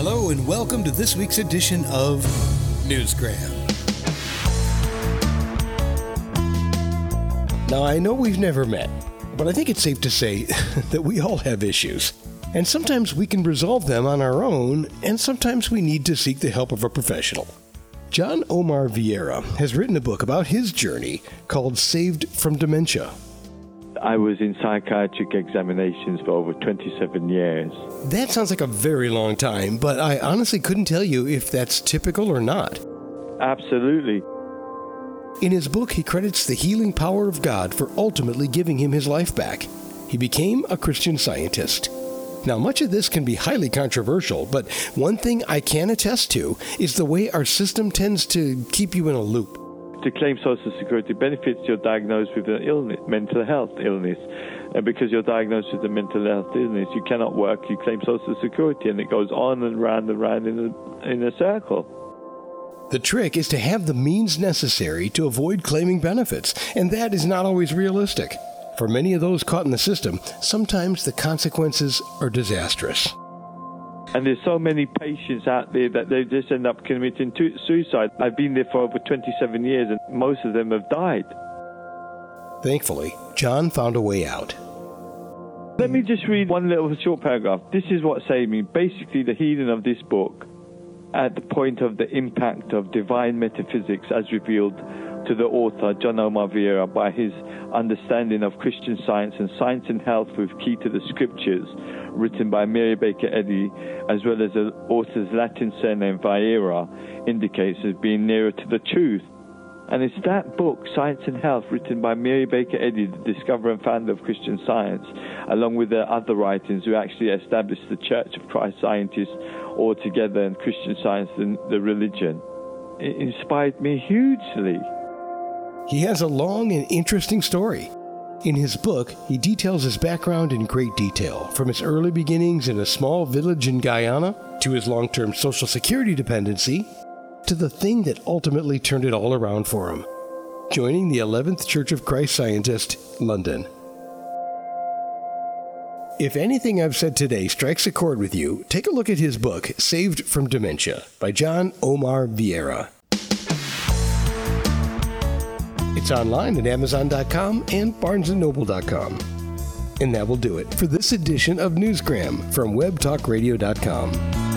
Hello, and welcome to this week's edition of Newsgram. Now, I know we've never met, but I think it's safe to say that we all have issues. And sometimes we can resolve them on our own, and sometimes we need to seek the help of a professional. John Omar Vieira has written a book about his journey called Saved from Dementia. I was in psychiatric examinations for over 27 years. That sounds like a very long time, but I honestly couldn't tell you if that's typical or not. Absolutely. In his book, he credits the healing power of God for ultimately giving him his life back. He became a Christian scientist. Now, much of this can be highly controversial, but one thing I can attest to is the way our system tends to keep you in a loop. To claim Social Security benefits, you're diagnosed with an illness, mental health illness. And because you're diagnosed with a mental health illness, you cannot work, you claim Social Security, and it goes on and round and round in a, in a circle. The trick is to have the means necessary to avoid claiming benefits, and that is not always realistic. For many of those caught in the system, sometimes the consequences are disastrous. And there's so many patients out there that they just end up committing suicide. I've been there for over 27 years, and most of them have died. Thankfully, John found a way out. Let me just read one little short paragraph. This is what saved me. Basically, the healing of this book at the point of the impact of divine metaphysics as revealed to the author, John Omar by his understanding of Christian science and science and health with key to the scriptures, written by Mary Baker Eddy, as well as the author's Latin surname Vieira, indicates as being nearer to the truth. And it's that book, Science and Health, written by Mary Baker Eddy, the discoverer and founder of Christian Science, along with the other writings who actually established the Church of Christ Scientists altogether and Christian Science and the religion. It inspired me hugely. He has a long and interesting story. In his book, he details his background in great detail, from his early beginnings in a small village in Guyana to his long term Social Security dependency to the thing that ultimately turned it all around for him joining the 11th Church of Christ Scientist, London. If anything I've said today strikes a chord with you, take a look at his book, Saved from Dementia, by John Omar Vieira. It's online at Amazon.com and BarnesandNoble.com. And that will do it for this edition of Newsgram from WebTalkRadio.com.